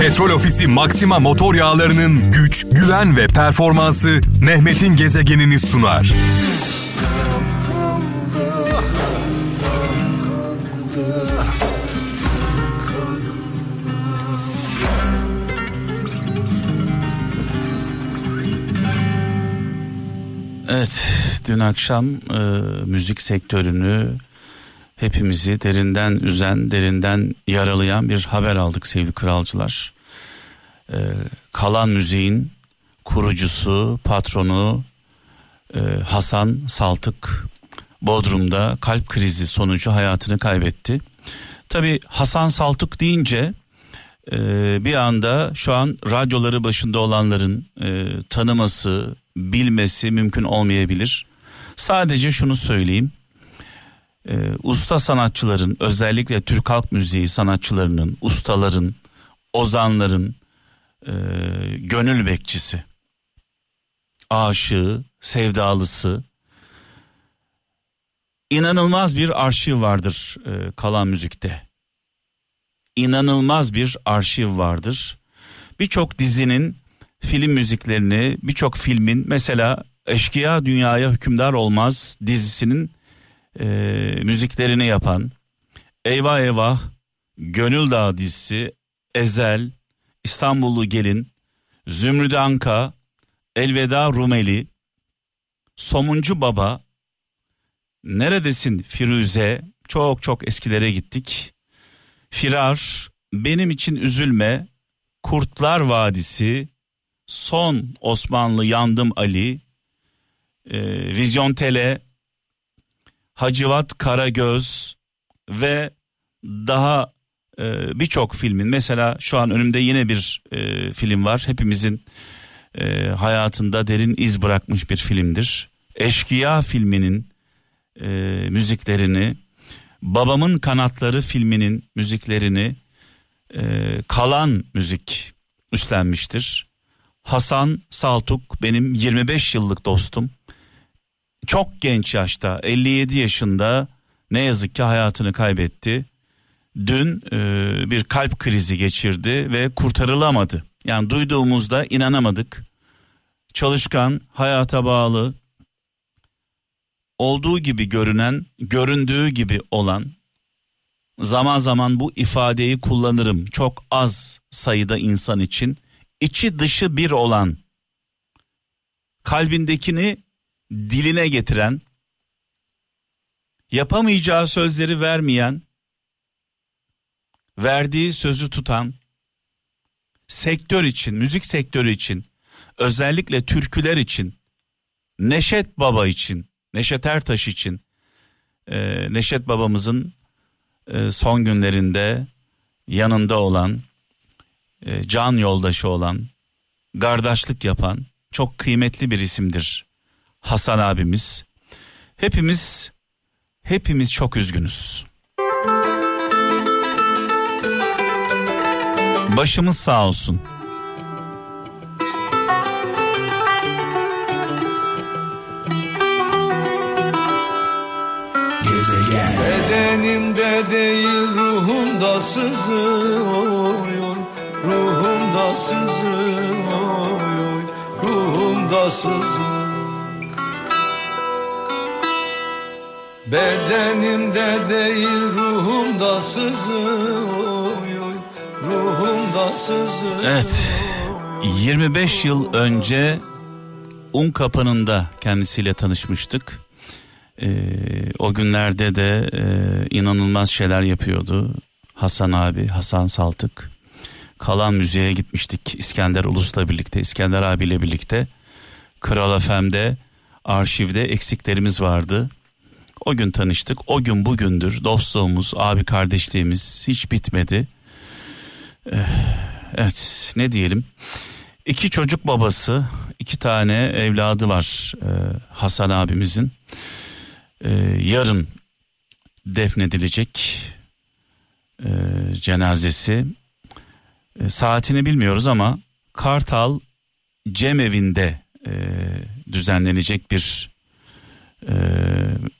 Petrol Ofisi Maxima motor yağlarının güç, güven ve performansı Mehmet'in gezegenini sunar. Evet, dün akşam e, müzik sektörünü hepimizi derinden üzen, derinden yaralayan bir haber aldık sevgili kralcılar. E, kalan müziğin kurucusu, patronu e, Hasan Saltık Bodrum'da kalp krizi sonucu hayatını kaybetti. Tabi Hasan Saltık deyince e, bir anda şu an radyoları başında olanların e, tanıması, bilmesi mümkün olmayabilir. Sadece şunu söyleyeyim. Ee, usta sanatçıların özellikle Türk halk müziği sanatçılarının, ustaların, ozanların e, gönül bekçisi, aşığı, sevdalısı, inanılmaz bir arşiv vardır e, kalan müzikte. İnanılmaz bir arşiv vardır. Birçok dizinin film müziklerini birçok filmin mesela Eşkıya Dünyaya Hükümdar Olmaz dizisinin e, müziklerini yapan Eyvah Eyvah, Gönül Dağı dizisi, Ezel, İstanbullu Gelin, Zümrüt Anka, Elveda Rumeli, Somuncu Baba, Neredesin Firuze, çok çok eskilere gittik. Firar, Benim için Üzülme, Kurtlar Vadisi, son Osmanlı Yandım Ali, e, Vizyon Tele, Hacivat Karagöz ve daha e, birçok filmin mesela şu an önümde yine bir e, film var. Hepimizin e, hayatında derin iz bırakmış bir filmdir. Eşkıya filminin e, müziklerini, Babamın Kanatları filminin müziklerini e, kalan müzik üstlenmiştir. Hasan Saltuk benim 25 yıllık dostum. Çok genç yaşta 57 yaşında ne yazık ki hayatını kaybetti. Dün e, bir kalp krizi geçirdi ve kurtarılamadı. Yani duyduğumuzda inanamadık. Çalışkan, hayata bağlı, olduğu gibi görünen, göründüğü gibi olan zaman zaman bu ifadeyi kullanırım. Çok az sayıda insan için içi dışı bir olan, kalbindekini diline getiren, yapamayacağı sözleri vermeyen, verdiği sözü tutan, sektör için, müzik sektörü için, özellikle türküler için, Neşet Baba için, Neşet Ertaş için, e, Neşet babamızın e, son günlerinde yanında olan, e, can yoldaşı olan, kardeşlik yapan çok kıymetli bir isimdir Hasan abimiz. Hepimiz hepimiz çok üzgünüz. Başımız sağ olsun. Bedenimde değil ruhumda sızıyor Ruhumda sızıyor Ruhumda sızıyor Bedenimde değil ruhumda sızıyor Ruhumda sızıyor Evet 25 yıl önce Un Kapanı'nda kendisiyle tanışmıştık. Ee, o günlerde de e, inanılmaz şeyler yapıyordu. Hasan abi, Hasan Saltık. Kalan Müziğe gitmiştik İskender Ulus'la birlikte, İskender abiyle birlikte. Kral FM'de arşivde eksiklerimiz vardı. O gün tanıştık. O gün bugündür dostluğumuz, abi kardeşliğimiz hiç bitmedi. Ee, evet ne diyelim. İki çocuk babası, iki tane evladı var e, Hasan abimizin. E, yarın defnedilecek cenazesi. Saatini bilmiyoruz ama Kartal Cemevi'nde e, düzenlenecek bir e,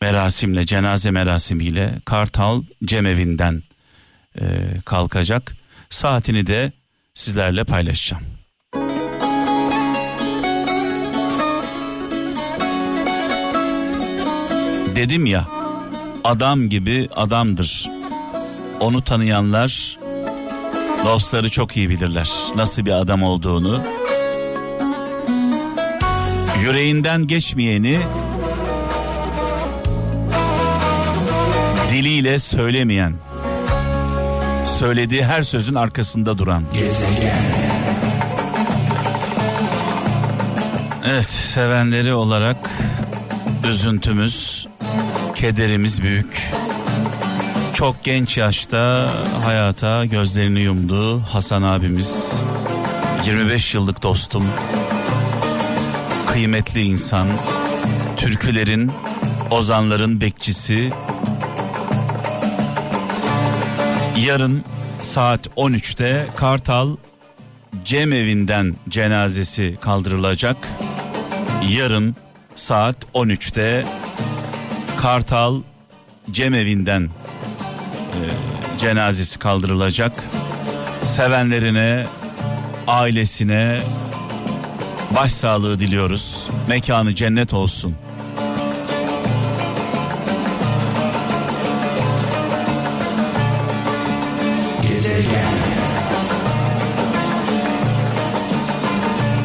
merasimle, cenaze merasimiyle Kartal Cemevi'nden e, kalkacak. Saatini de sizlerle paylaşacağım. Dedim ya adam gibi adamdır. Onu tanıyanlar dostları çok iyi bilirler nasıl bir adam olduğunu. Yüreğinden geçmeyeni diliyle söylemeyen, söylediği her sözün arkasında duran. Evet, sevenleri olarak üzüntümüz, kederimiz büyük. Çok genç yaşta hayata gözlerini yumdu Hasan abimiz. 25 yıllık dostum, kıymetli insan, türkülerin, ozanların bekçisi, Yarın saat 13'te Kartal Cem evinden cenazesi kaldırılacak. Yarın saat 13'te Kartal Cem evinden e, cenazesi kaldırılacak. Sevenlerine, ailesine başsağlığı diliyoruz. Mekanı cennet olsun.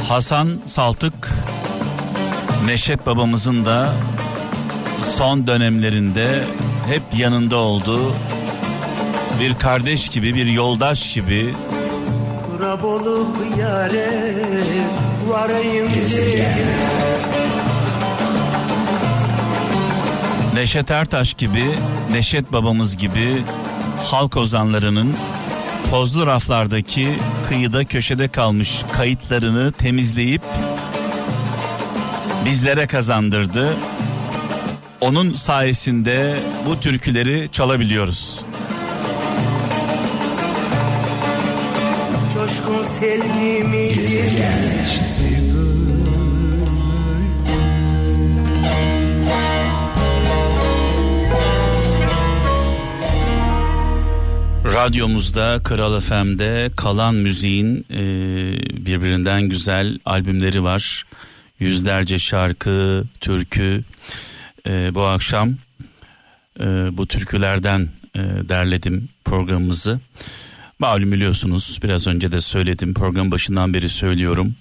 Hasan Saltık Neşet babamızın da son dönemlerinde hep yanında olduğu bir kardeş gibi bir yoldaş gibi Neşet Ertaş gibi, Neşet babamız gibi halk ozanlarının tozlu raflardaki kıyıda köşede kalmış kayıtlarını temizleyip bizlere kazandırdı. Onun sayesinde bu türküleri çalabiliyoruz. Coşkun sevgimi Radyomuzda Kral FM'de kalan müziğin e, birbirinden güzel albümleri var. Yüzlerce şarkı, türkü. E, bu akşam e, bu türkülerden e, derledim programımızı. Malum biliyorsunuz biraz önce de söyledim program başından beri söylüyorum.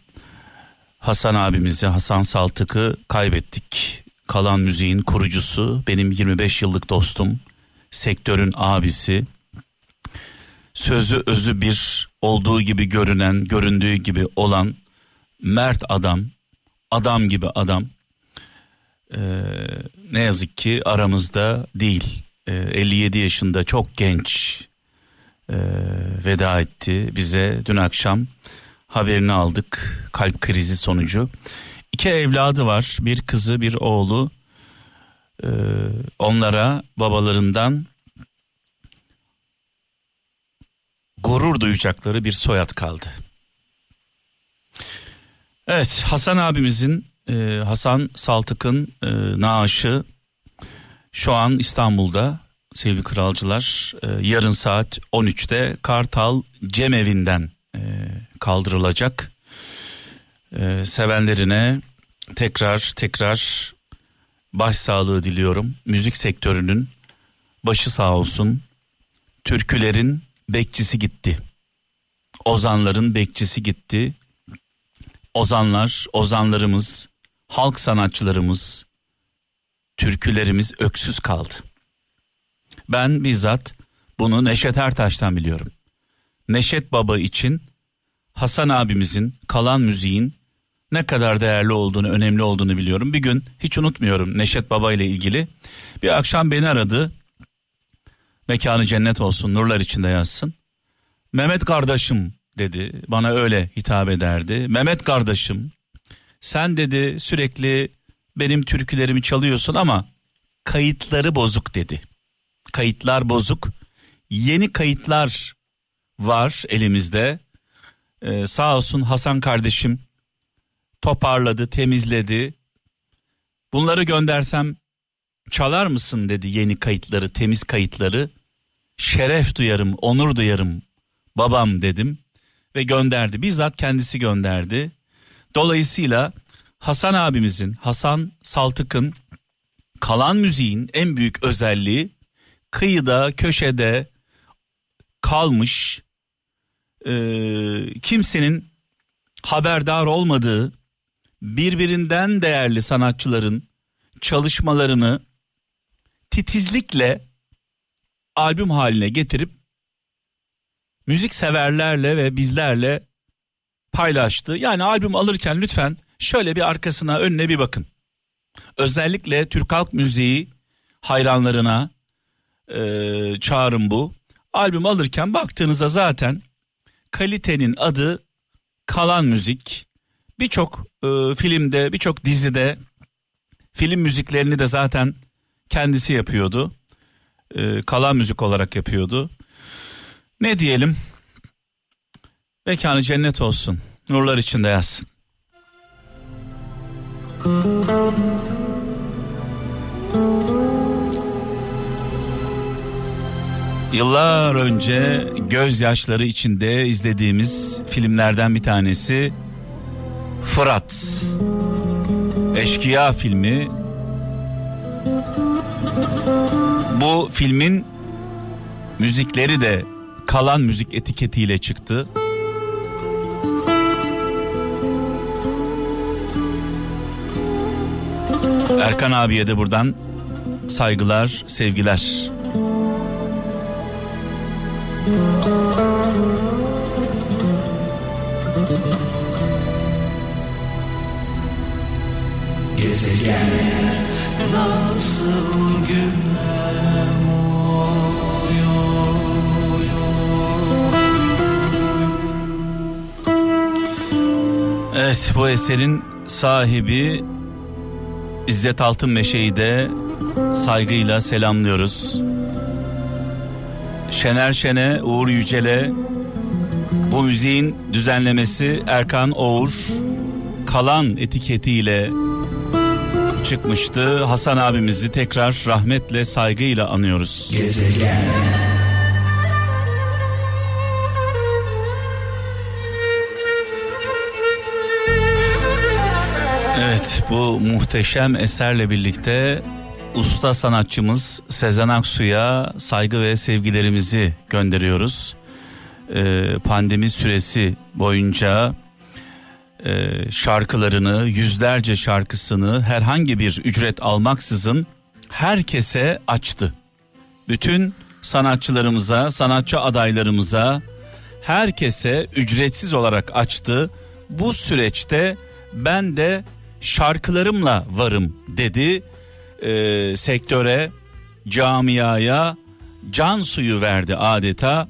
Hasan abimizi Hasan Saltık'ı kaybettik. Kalan müziğin kurucusu benim 25 yıllık dostum sektörün abisi sözü özü bir olduğu gibi görünen, göründüğü gibi olan mert adam, adam gibi adam ee, ne yazık ki aramızda değil. Ee, 57 yaşında çok genç e, veda etti bize dün akşam haberini aldık kalp krizi sonucu. İki evladı var bir kızı bir oğlu ee, onlara babalarından gurur duyacakları bir soyad kaldı. Evet Hasan abimizin e, Hasan Saltık'ın e, naaşı şu an İstanbul'da sevgili kralcılar e, yarın saat 13'te Kartal Cemevinden e, kaldırılacak. E, sevenlerine tekrar tekrar başsağlığı diliyorum. Müzik sektörünün başı sağ olsun. Türkülerin bekçisi gitti. Ozanların bekçisi gitti. Ozanlar, ozanlarımız, halk sanatçılarımız, türkülerimiz öksüz kaldı. Ben bizzat bunu Neşet Ertaş'tan biliyorum. Neşet Baba için Hasan abimizin kalan müziğin ne kadar değerli olduğunu, önemli olduğunu biliyorum. Bir gün hiç unutmuyorum Neşet Baba ile ilgili. Bir akşam beni aradı. Mekanı cennet olsun, nurlar içinde yazsın. Mehmet kardeşim dedi, bana öyle hitap ederdi. Mehmet kardeşim, sen dedi sürekli benim türkülerimi çalıyorsun ama kayıtları bozuk dedi. Kayıtlar bozuk. Yeni kayıtlar var elimizde. Ee, sağ olsun Hasan kardeşim toparladı, temizledi. Bunları göndersem çalar mısın dedi yeni kayıtları, temiz kayıtları. Şeref duyarım, onur duyarım babam dedim ve gönderdi. Bizzat kendisi gönderdi. Dolayısıyla Hasan abimizin, Hasan Saltık'ın kalan müziğin en büyük özelliği kıyıda, köşede kalmış e, kimsenin haberdar olmadığı birbirinden değerli sanatçıların çalışmalarını titizlikle albüm haline getirip müzik severlerle ve bizlerle paylaştı. Yani albüm alırken lütfen şöyle bir arkasına önüne bir bakın. Özellikle Türk halk müziği hayranlarına e, çağrım bu. Albüm alırken baktığınızda zaten kalitenin adı kalan müzik. Birçok e, filmde, birçok dizide film müziklerini de zaten kendisi yapıyordu. E, kalan müzik olarak yapıyordu. Ne diyelim? Mekanı cennet olsun. Nurlar içinde yazsın. Yıllar önce gözyaşları içinde izlediğimiz filmlerden bir tanesi Fırat. Eşkıya filmi. Bu filmin müzikleri de kalan müzik etiketiyle çıktı. Erkan abiye de buradan saygılar, sevgiler. Gezegen Evet bu eserin sahibi İzzet Altınmeşe'yi de saygıyla selamlıyoruz. Şener Şen'e, Uğur Yücel'e bu müziğin düzenlemesi Erkan Oğur kalan etiketiyle çıkmıştı. Hasan abimizi tekrar rahmetle saygıyla anıyoruz. Gezegen bu muhteşem eserle birlikte usta sanatçımız Sezen Aksu'ya saygı ve sevgilerimizi gönderiyoruz. Ee, pandemi süresi boyunca e, şarkılarını yüzlerce şarkısını herhangi bir ücret almaksızın herkese açtı. Bütün sanatçılarımıza, sanatçı adaylarımıza herkese ücretsiz olarak açtı. Bu süreçte ben de şarkılarımla varım dedi. Ee, sektöre, camiaya can suyu verdi adeta.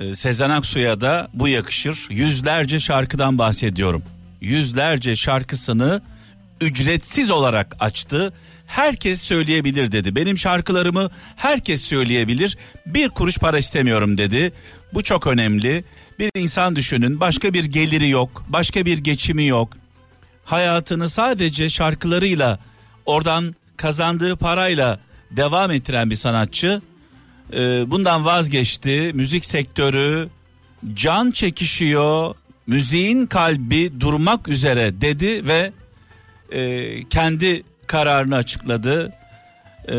Ee, Sezen Aksu'ya da bu yakışır. Yüzlerce şarkıdan bahsediyorum. Yüzlerce şarkısını ücretsiz olarak açtı. Herkes söyleyebilir dedi. Benim şarkılarımı herkes söyleyebilir. Bir kuruş para istemiyorum dedi. Bu çok önemli. Bir insan düşünün başka bir geliri yok, başka bir geçimi yok. Hayatını sadece şarkılarıyla oradan kazandığı parayla devam ettiren bir sanatçı e, bundan vazgeçti. Müzik sektörü can çekişiyor. Müziğin kalbi durmak üzere dedi ve e, kendi kararını açıkladı. E,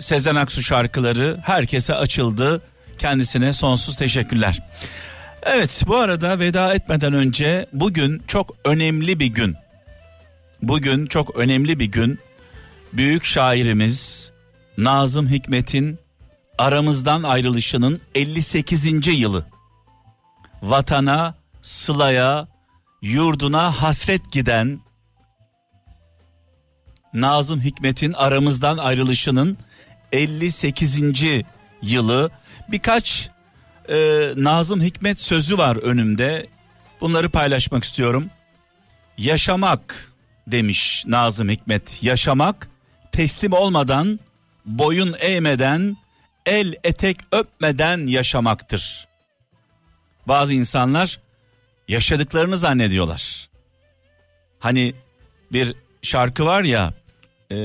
Sezen Aksu şarkıları herkese açıldı. Kendisine sonsuz teşekkürler. Evet bu arada veda etmeden önce bugün çok önemli bir gün. Bugün çok önemli bir gün. Büyük şairimiz Nazım Hikmet'in aramızdan ayrılışının 58. yılı. Vatana, sılaya, yurduna hasret giden Nazım Hikmet'in aramızdan ayrılışının 58. yılı. Birkaç e, Nazım Hikmet sözü var önümde. Bunları paylaşmak istiyorum. Yaşamak demiş Nazım Hikmet. Yaşamak teslim olmadan, boyun eğmeden, el etek öpmeden yaşamaktır. Bazı insanlar yaşadıklarını zannediyorlar. Hani bir şarkı var ya e,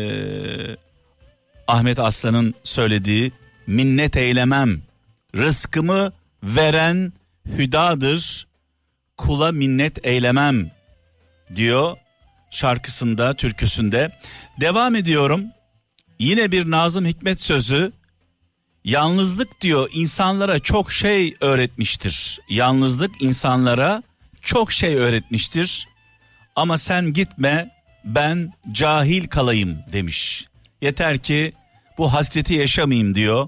Ahmet Aslan'ın söylediği minnet eylemem rızkımı veren hüdadır kula minnet eylemem diyor şarkısında türküsünde. Devam ediyorum. Yine bir Nazım Hikmet sözü. Yalnızlık diyor insanlara çok şey öğretmiştir. Yalnızlık insanlara çok şey öğretmiştir. Ama sen gitme ben cahil kalayım demiş. Yeter ki bu hasreti yaşamayayım diyor.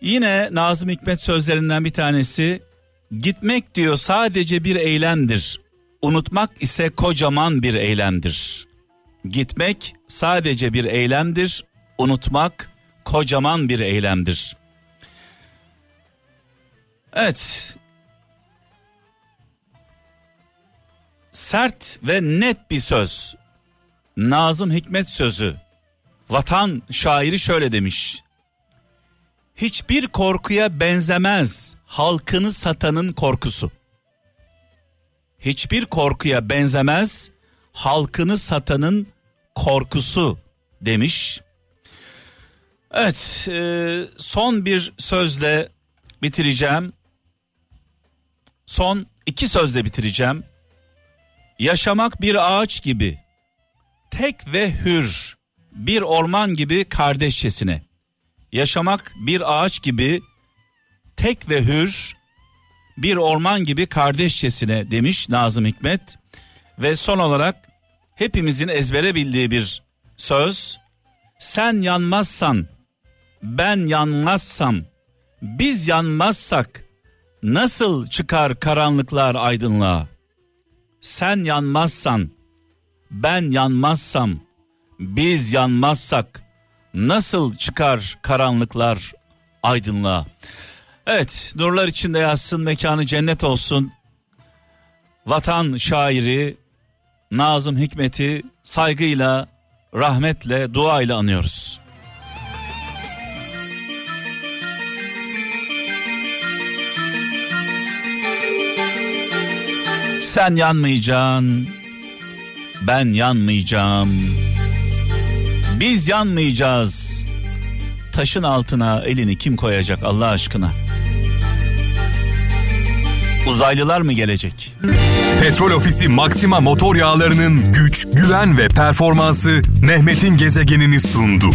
Yine Nazım Hikmet sözlerinden bir tanesi gitmek diyor sadece bir eylemdir. Unutmak ise kocaman bir eylemdir. Gitmek sadece bir eylemdir. Unutmak kocaman bir eylemdir. Evet. Sert ve net bir söz. Nazım Hikmet sözü. Vatan şairi şöyle demiş. Hiçbir korkuya benzemez halkını satanın korkusu. Hiçbir korkuya benzemez halkını satanın korkusu demiş. Evet, e, son bir sözle bitireceğim. Son iki sözle bitireceğim. Yaşamak bir ağaç gibi, tek ve hür, bir orman gibi kardeşçesine. Yaşamak bir ağaç gibi, tek ve hür, bir orman gibi kardeşçesine demiş Nazım Hikmet. Ve son olarak hepimizin ezbere bildiği bir söz. Sen yanmazsan, ben yanmazsam, biz yanmazsak nasıl çıkar karanlıklar aydınlığa? Sen yanmazsan, ben yanmazsam, biz yanmazsak nasıl çıkar karanlıklar aydınlığa? Evet, nurlar içinde yazsın, mekanı cennet olsun. Vatan şairi Nazım Hikmet'i saygıyla, rahmetle, duayla anıyoruz. Sen yanmayacaksın, ben yanmayacağım. Biz yanmayacağız. Taşın altına elini kim koyacak Allah aşkına? Uzaylılar mı gelecek? Petrol Ofisi Maxima motor yağlarının güç, güven ve performansı Mehmet'in gezegenini sundu.